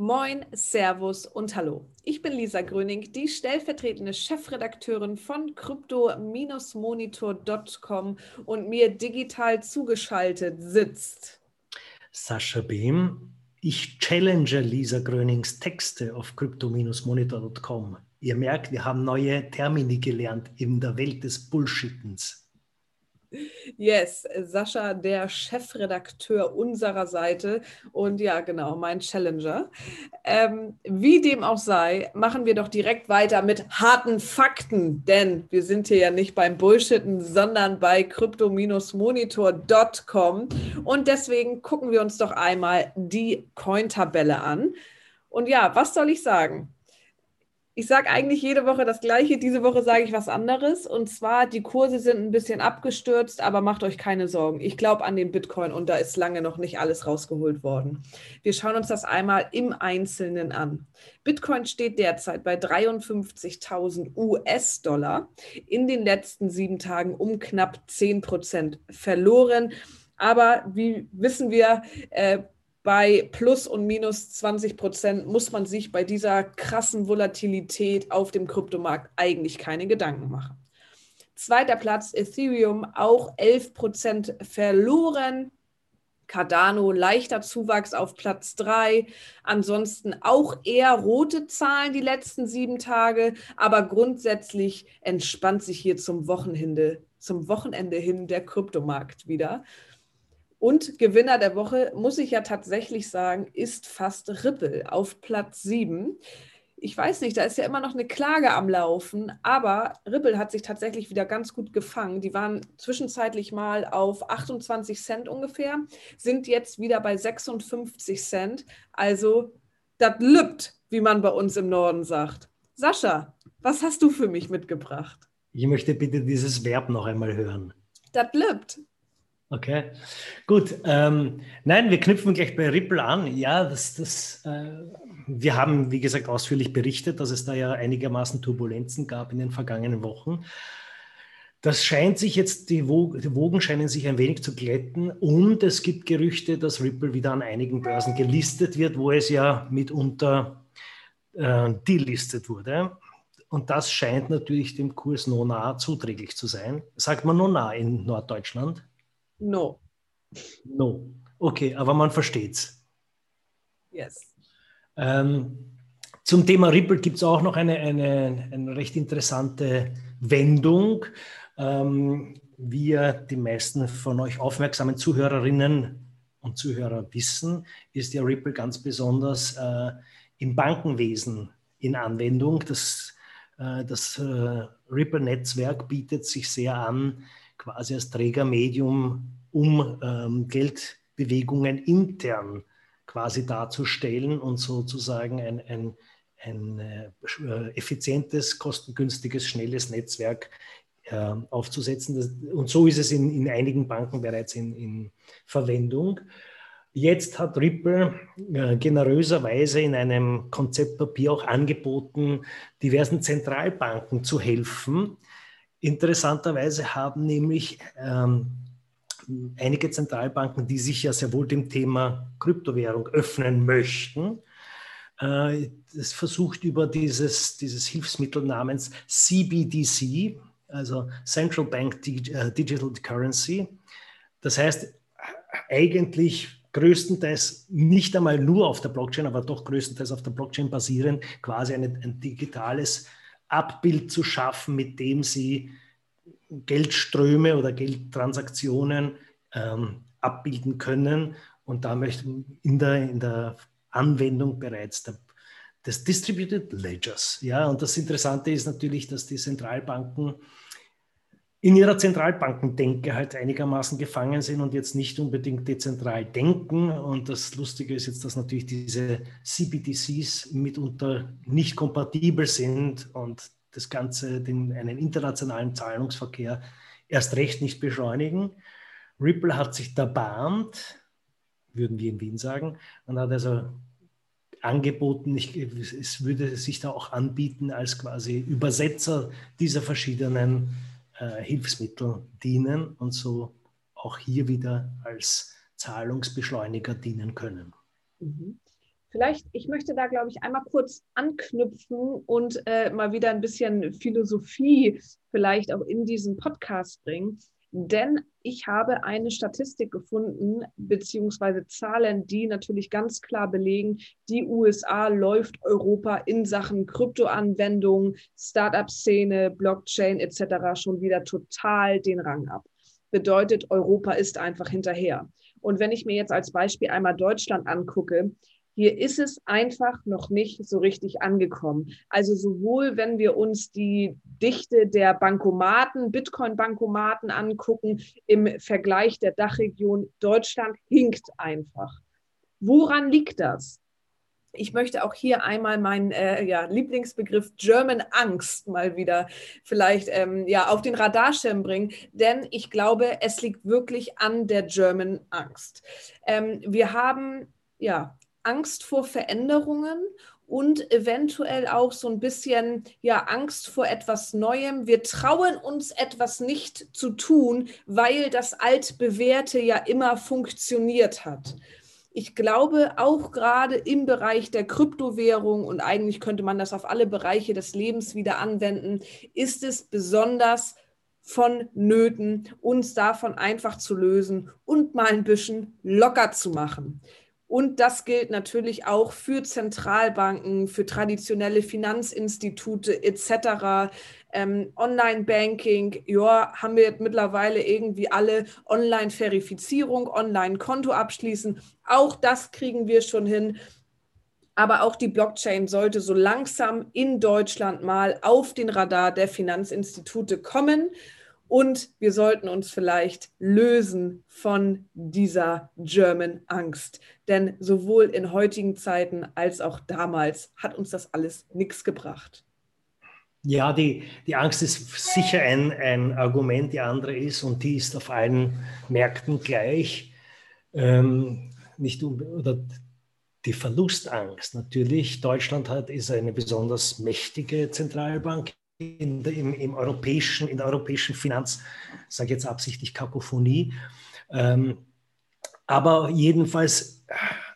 Moin, Servus und Hallo. Ich bin Lisa Gröning, die stellvertretende Chefredakteurin von crypto-monitor.com und mir digital zugeschaltet sitzt Sascha Behm. Ich challenge Lisa Grönings Texte auf crypto-monitor.com. Ihr merkt, wir haben neue Termini gelernt in der Welt des Bullshittens. Yes, Sascha, der Chefredakteur unserer Seite und ja, genau, mein Challenger. Ähm, wie dem auch sei, machen wir doch direkt weiter mit harten Fakten, denn wir sind hier ja nicht beim Bullshitten, sondern bei crypto-monitor.com und deswegen gucken wir uns doch einmal die Coin-Tabelle an. Und ja, was soll ich sagen? Ich sage eigentlich jede Woche das Gleiche. Diese Woche sage ich was anderes. Und zwar, die Kurse sind ein bisschen abgestürzt, aber macht euch keine Sorgen. Ich glaube an den Bitcoin und da ist lange noch nicht alles rausgeholt worden. Wir schauen uns das einmal im Einzelnen an. Bitcoin steht derzeit bei 53.000 US-Dollar. In den letzten sieben Tagen um knapp 10 Prozent verloren. Aber wie wissen wir, äh, bei plus und minus 20 Prozent muss man sich bei dieser krassen Volatilität auf dem Kryptomarkt eigentlich keine Gedanken machen. Zweiter Platz Ethereum, auch 11 Prozent verloren. Cardano leichter Zuwachs auf Platz 3. Ansonsten auch eher rote Zahlen die letzten sieben Tage, aber grundsätzlich entspannt sich hier zum Wochenende, zum Wochenende hin der Kryptomarkt wieder. Und Gewinner der Woche, muss ich ja tatsächlich sagen, ist fast Ripple auf Platz 7. Ich weiß nicht, da ist ja immer noch eine Klage am Laufen, aber Ripple hat sich tatsächlich wieder ganz gut gefangen. Die waren zwischenzeitlich mal auf 28 Cent ungefähr, sind jetzt wieder bei 56 Cent. Also, das lübt, wie man bei uns im Norden sagt. Sascha, was hast du für mich mitgebracht? Ich möchte bitte dieses Verb noch einmal hören. Das lübt. Okay, gut. Ähm, nein, wir knüpfen gleich bei Ripple an. Ja, das, das, äh, wir haben, wie gesagt, ausführlich berichtet, dass es da ja einigermaßen Turbulenzen gab in den vergangenen Wochen. Das scheint sich jetzt, die, Wogen, scheinen sich ein wenig zu glätten und es gibt Gerüchte, dass Ripple wieder an einigen Börsen gelistet wird, wo es ja mitunter äh, delistet wurde. Und das scheint natürlich dem Kurs Nona zuträglich zu sein. Sagt man Nona in Norddeutschland? No. No. Okay, aber man versteht's. Yes. Ähm, zum Thema Ripple gibt es auch noch eine, eine, eine, recht interessante Wendung. Ähm, wie die meisten von euch aufmerksamen Zuhörerinnen und Zuhörer wissen, ist ja Ripple ganz besonders äh, im Bankenwesen in Anwendung. Das, äh, das äh, Ripple-Netzwerk bietet sich sehr an, quasi als Trägermedium, um ähm, Geldbewegungen intern quasi darzustellen und sozusagen ein, ein, ein äh, effizientes, kostengünstiges, schnelles Netzwerk äh, aufzusetzen. Das, und so ist es in, in einigen Banken bereits in, in Verwendung. Jetzt hat Ripple äh, generöserweise in einem Konzeptpapier auch angeboten, diversen Zentralbanken zu helfen, Interessanterweise haben nämlich ähm, einige Zentralbanken, die sich ja sehr wohl dem Thema Kryptowährung öffnen möchten, äh, versucht über dieses, dieses Hilfsmittel namens CBDC, also Central Bank äh, Digital Currency. Das heißt, eigentlich größtenteils nicht einmal nur auf der Blockchain, aber doch größtenteils auf der Blockchain basieren, quasi ein, ein digitales Abbild zu schaffen, mit dem sie Geldströme oder Geldtransaktionen ähm, abbilden können. Und da möchten in der, in der Anwendung bereits der, des Distributed Ledgers. Ja, und das Interessante ist natürlich, dass die Zentralbanken in ihrer Zentralbankendenke halt einigermaßen gefangen sind und jetzt nicht unbedingt dezentral denken. Und das Lustige ist jetzt, dass natürlich diese CBDCs mitunter nicht kompatibel sind und das Ganze, den, einen internationalen Zahlungsverkehr erst recht nicht beschleunigen. Ripple hat sich da bahnt, würden wir in Wien sagen, und hat also angeboten, ich, es würde sich da auch anbieten, als quasi Übersetzer dieser verschiedenen äh, Hilfsmittel dienen und so auch hier wieder als Zahlungsbeschleuniger dienen können. Mhm. Vielleicht, ich möchte da, glaube ich, einmal kurz anknüpfen und äh, mal wieder ein bisschen Philosophie vielleicht auch in diesen Podcast bringen. Denn ich habe eine Statistik gefunden, beziehungsweise Zahlen, die natürlich ganz klar belegen, die USA läuft Europa in Sachen Kryptoanwendungen, Startup-Szene, Blockchain etc. schon wieder total den Rang ab. Bedeutet, Europa ist einfach hinterher. Und wenn ich mir jetzt als Beispiel einmal Deutschland angucke, hier ist es einfach noch nicht so richtig angekommen. Also sowohl, wenn wir uns die Dichte der Bankomaten, Bitcoin-Bankomaten angucken, im Vergleich der Dachregion, Deutschland hinkt einfach. Woran liegt das? Ich möchte auch hier einmal meinen äh, ja, Lieblingsbegriff German Angst mal wieder vielleicht ähm, ja, auf den Radarschirm bringen, denn ich glaube, es liegt wirklich an der German Angst. Ähm, wir haben ja Angst vor Veränderungen und eventuell auch so ein bisschen ja Angst vor etwas Neuem. Wir trauen uns etwas nicht zu tun, weil das altbewährte ja immer funktioniert hat. Ich glaube, auch gerade im Bereich der Kryptowährung und eigentlich könnte man das auf alle Bereiche des Lebens wieder anwenden, ist es besonders vonnöten, uns davon einfach zu lösen und mal ein bisschen locker zu machen. Und das gilt natürlich auch für Zentralbanken, für traditionelle Finanzinstitute etc. Ähm, Online-Banking, ja, haben wir mittlerweile irgendwie alle Online-Verifizierung, Online-Konto abschließen. Auch das kriegen wir schon hin. Aber auch die Blockchain sollte so langsam in Deutschland mal auf den Radar der Finanzinstitute kommen. Und wir sollten uns vielleicht lösen von dieser German Angst. Denn sowohl in heutigen Zeiten als auch damals hat uns das alles nichts gebracht. Ja, die, die Angst ist sicher ein, ein Argument. Die andere ist, und die ist auf allen Märkten gleich, ähm, nicht oder die Verlustangst natürlich. Deutschland hat, ist eine besonders mächtige Zentralbank in der, im, im, europäischen, in der europäischen Finanz, sage ich jetzt absichtlich Kakophonie. Ähm, aber jedenfalls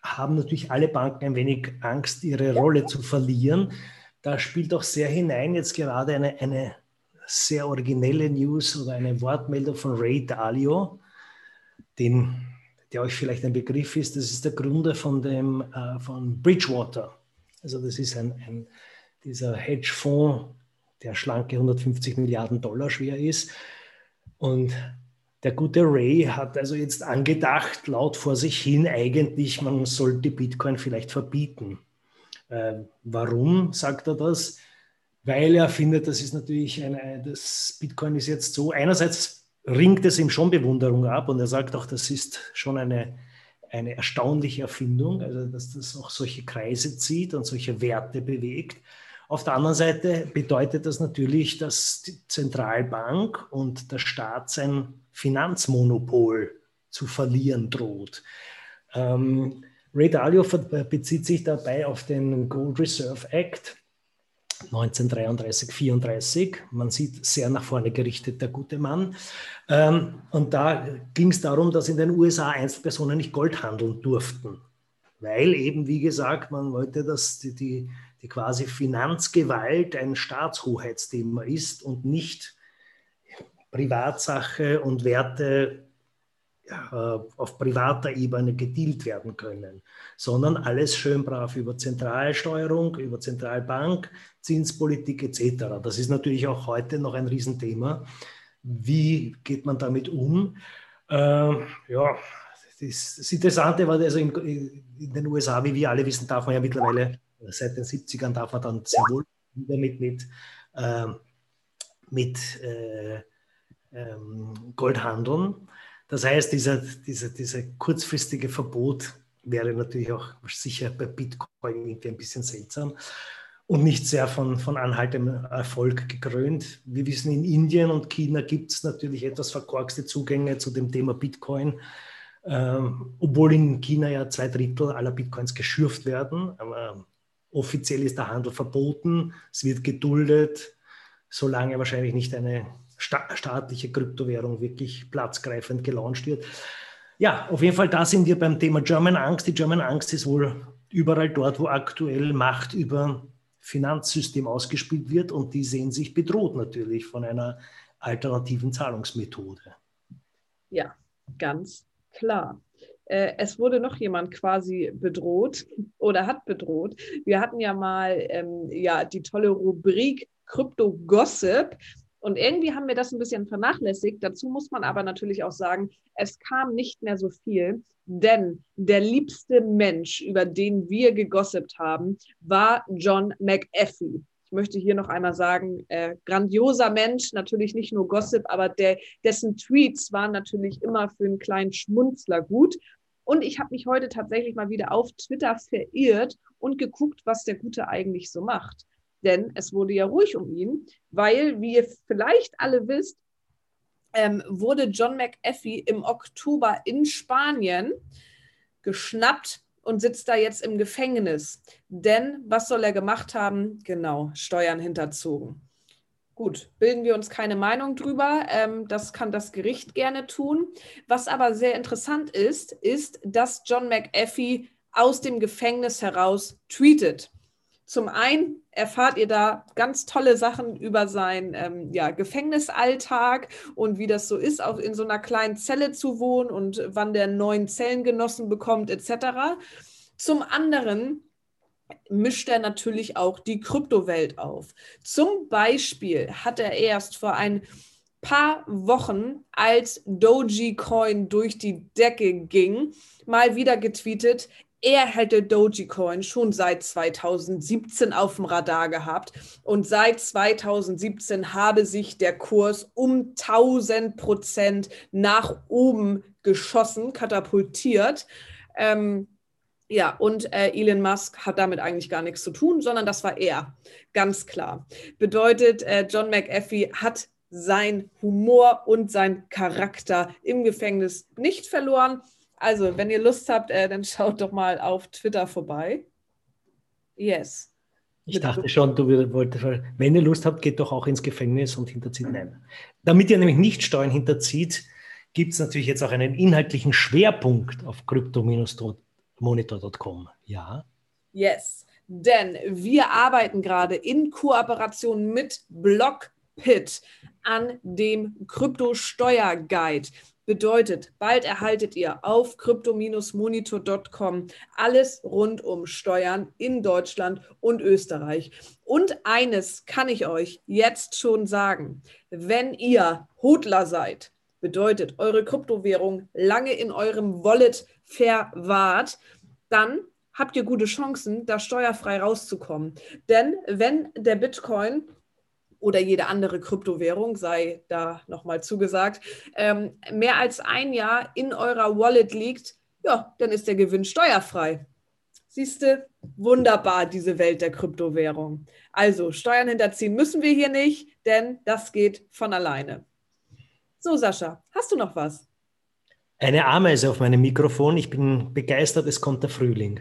haben natürlich alle Banken ein wenig Angst, ihre Rolle zu verlieren. Da spielt auch sehr hinein jetzt gerade eine, eine sehr originelle News oder eine Wortmeldung von Ray Dalio, den, der euch vielleicht ein Begriff ist. Das ist der Gründer von, dem, äh, von Bridgewater. Also das ist ein, ein dieser Hedgefonds, der schlanke 150 Milliarden Dollar schwer ist. Und der gute Ray hat also jetzt angedacht, laut vor sich hin, eigentlich, man sollte Bitcoin vielleicht verbieten. Äh, warum sagt er das? Weil er findet, das ist natürlich eine, das Bitcoin ist jetzt so, einerseits ringt es ihm schon Bewunderung ab und er sagt auch, das ist schon eine, eine erstaunliche Erfindung, also dass das auch solche Kreise zieht und solche Werte bewegt. Auf der anderen Seite bedeutet das natürlich, dass die Zentralbank und der Staat sein Finanzmonopol zu verlieren droht. Ähm, Ray Dalio bezieht sich dabei auf den Gold Reserve Act 1933-34. Man sieht sehr nach vorne gerichtet, der gute Mann. Ähm, und da ging es darum, dass in den USA Einzelpersonen nicht Gold handeln durften, weil eben, wie gesagt, man wollte, dass die, die die quasi Finanzgewalt ein Staatshoheitsthema ist und nicht Privatsache und Werte ja, auf privater Ebene gedealt werden können, sondern alles schön brav über Zentralsteuerung, über Zentralbank, Zinspolitik etc. Das ist natürlich auch heute noch ein Riesenthema. Wie geht man damit um? Äh, ja, das, das Interessante war, also in, in, den USA, wie wir alle wissen, darf man ja mittlerweile seit den 70ern darf man dann sehr wohl wieder mit, mit, äh, mit äh, ähm, Gold handeln. Das heißt, dieser, dieser, dieser kurzfristige Verbot wäre natürlich auch sicher bei Bitcoin irgendwie ein bisschen seltsam und nicht sehr von, von anhaltendem Erfolg gekrönt. Wir wissen, in Indien und China gibt es natürlich etwas verkorkste Zugänge zu dem Thema Bitcoin, ähm, obwohl in China ja zwei Drittel aller Bitcoins geschürft werden. Aber Offiziell ist der Handel verboten, es wird geduldet, solange wahrscheinlich nicht eine sta staatliche Kryptowährung wirklich platzgreifend gelauncht wird. Ja, auf jeden Fall, da sind wir beim Thema German Angst. Die German Angst ist wohl überall dort, wo aktuell Macht über Finanzsystem ausgespielt wird und die sehen sich bedroht natürlich von einer alternativen Zahlungsmethode. Ja, ganz klar. Äh, es wurde noch jemand quasi bedroht oder hat bedroht. Wir hatten ja mal ähm, ja, die tolle Rubrik Krypto Gossip. Und irgendwie haben wir das ein bisschen vernachlässigt. Dazu muss man aber natürlich auch sagen, es kam nicht mehr so viel, denn der liebste Mensch, über den wir gegossipt haben, war John McAfee. Möchte hier noch einmal sagen, äh, grandioser Mensch, natürlich nicht nur Gossip, aber der, dessen Tweets waren natürlich immer für einen kleinen Schmunzler gut. Und ich habe mich heute tatsächlich mal wieder auf Twitter verirrt und geguckt, was der Gute eigentlich so macht. Denn es wurde ja ruhig um ihn, weil, wie ihr vielleicht alle wisst, ähm, wurde John McAfee im Oktober in Spanien geschnappt und sitzt da jetzt im Gefängnis. Denn was soll er gemacht haben? Genau, Steuern hinterzogen. Gut, bilden wir uns keine Meinung drüber. Ähm, das kann das Gericht gerne tun. Was aber sehr interessant ist, ist, dass John McAfee aus dem Gefängnis heraus tweetet. Zum einen erfahrt ihr da ganz tolle Sachen über seinen ähm, ja, Gefängnisalltag und wie das so ist, auch in so einer kleinen Zelle zu wohnen und wann der neuen Zellengenossen bekommt, etc. Zum anderen mischt er natürlich auch die Kryptowelt auf. Zum Beispiel hat er erst vor ein paar Wochen, als Dogecoin durch die Decke ging, mal wieder getweetet, er hätte Dogecoin schon seit 2017 auf dem Radar gehabt und seit 2017 habe sich der Kurs um 1000 Prozent nach oben geschossen, katapultiert. Ähm, ja, und äh, Elon Musk hat damit eigentlich gar nichts zu tun, sondern das war er, ganz klar. Bedeutet, äh, John McAfee hat sein Humor und sein Charakter im Gefängnis nicht verloren. Also, wenn ihr Lust habt, äh, dann schaut doch mal auf Twitter vorbei. Yes. Ich dachte schon, du wolltest, wenn ihr Lust habt, geht doch auch ins Gefängnis und hinterzieht. Nein. Damit ihr nämlich nicht Steuern hinterzieht, gibt es natürlich jetzt auch einen inhaltlichen Schwerpunkt auf crypto-monitor.com. Ja. Yes. Denn wir arbeiten gerade in Kooperation mit Blockpit an dem Krypto-Steuer-Guide. Bedeutet, bald erhaltet ihr auf crypto-monitor.com alles rund um Steuern in Deutschland und Österreich. Und eines kann ich euch jetzt schon sagen. Wenn ihr Hodler seid, bedeutet eure Kryptowährung lange in eurem Wallet verwahrt, dann habt ihr gute Chancen, da steuerfrei rauszukommen. Denn wenn der Bitcoin oder jede andere Kryptowährung, sei da nochmal zugesagt, ähm, mehr als ein Jahr in eurer Wallet liegt, ja, dann ist der Gewinn steuerfrei. Siehst du, wunderbar, diese Welt der Kryptowährung. Also, Steuern hinterziehen müssen wir hier nicht, denn das geht von alleine. So, Sascha, hast du noch was? Eine Ameise auf meinem Mikrofon. Ich bin begeistert, es kommt der Frühling.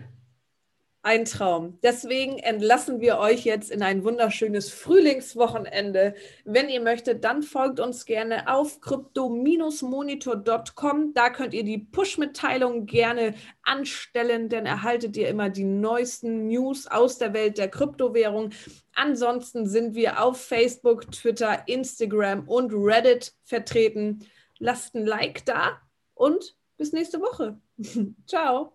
Ein Traum. Deswegen entlassen wir euch jetzt in ein wunderschönes Frühlingswochenende. Wenn ihr möchtet, dann folgt uns gerne auf crypto-monitor.com. Da könnt ihr die Push-Mitteilung gerne anstellen, denn erhaltet ihr immer die neuesten News aus der Welt der Kryptowährung. Ansonsten sind wir auf Facebook, Twitter, Instagram und Reddit vertreten. Lasst ein Like da und bis nächste Woche. Ciao.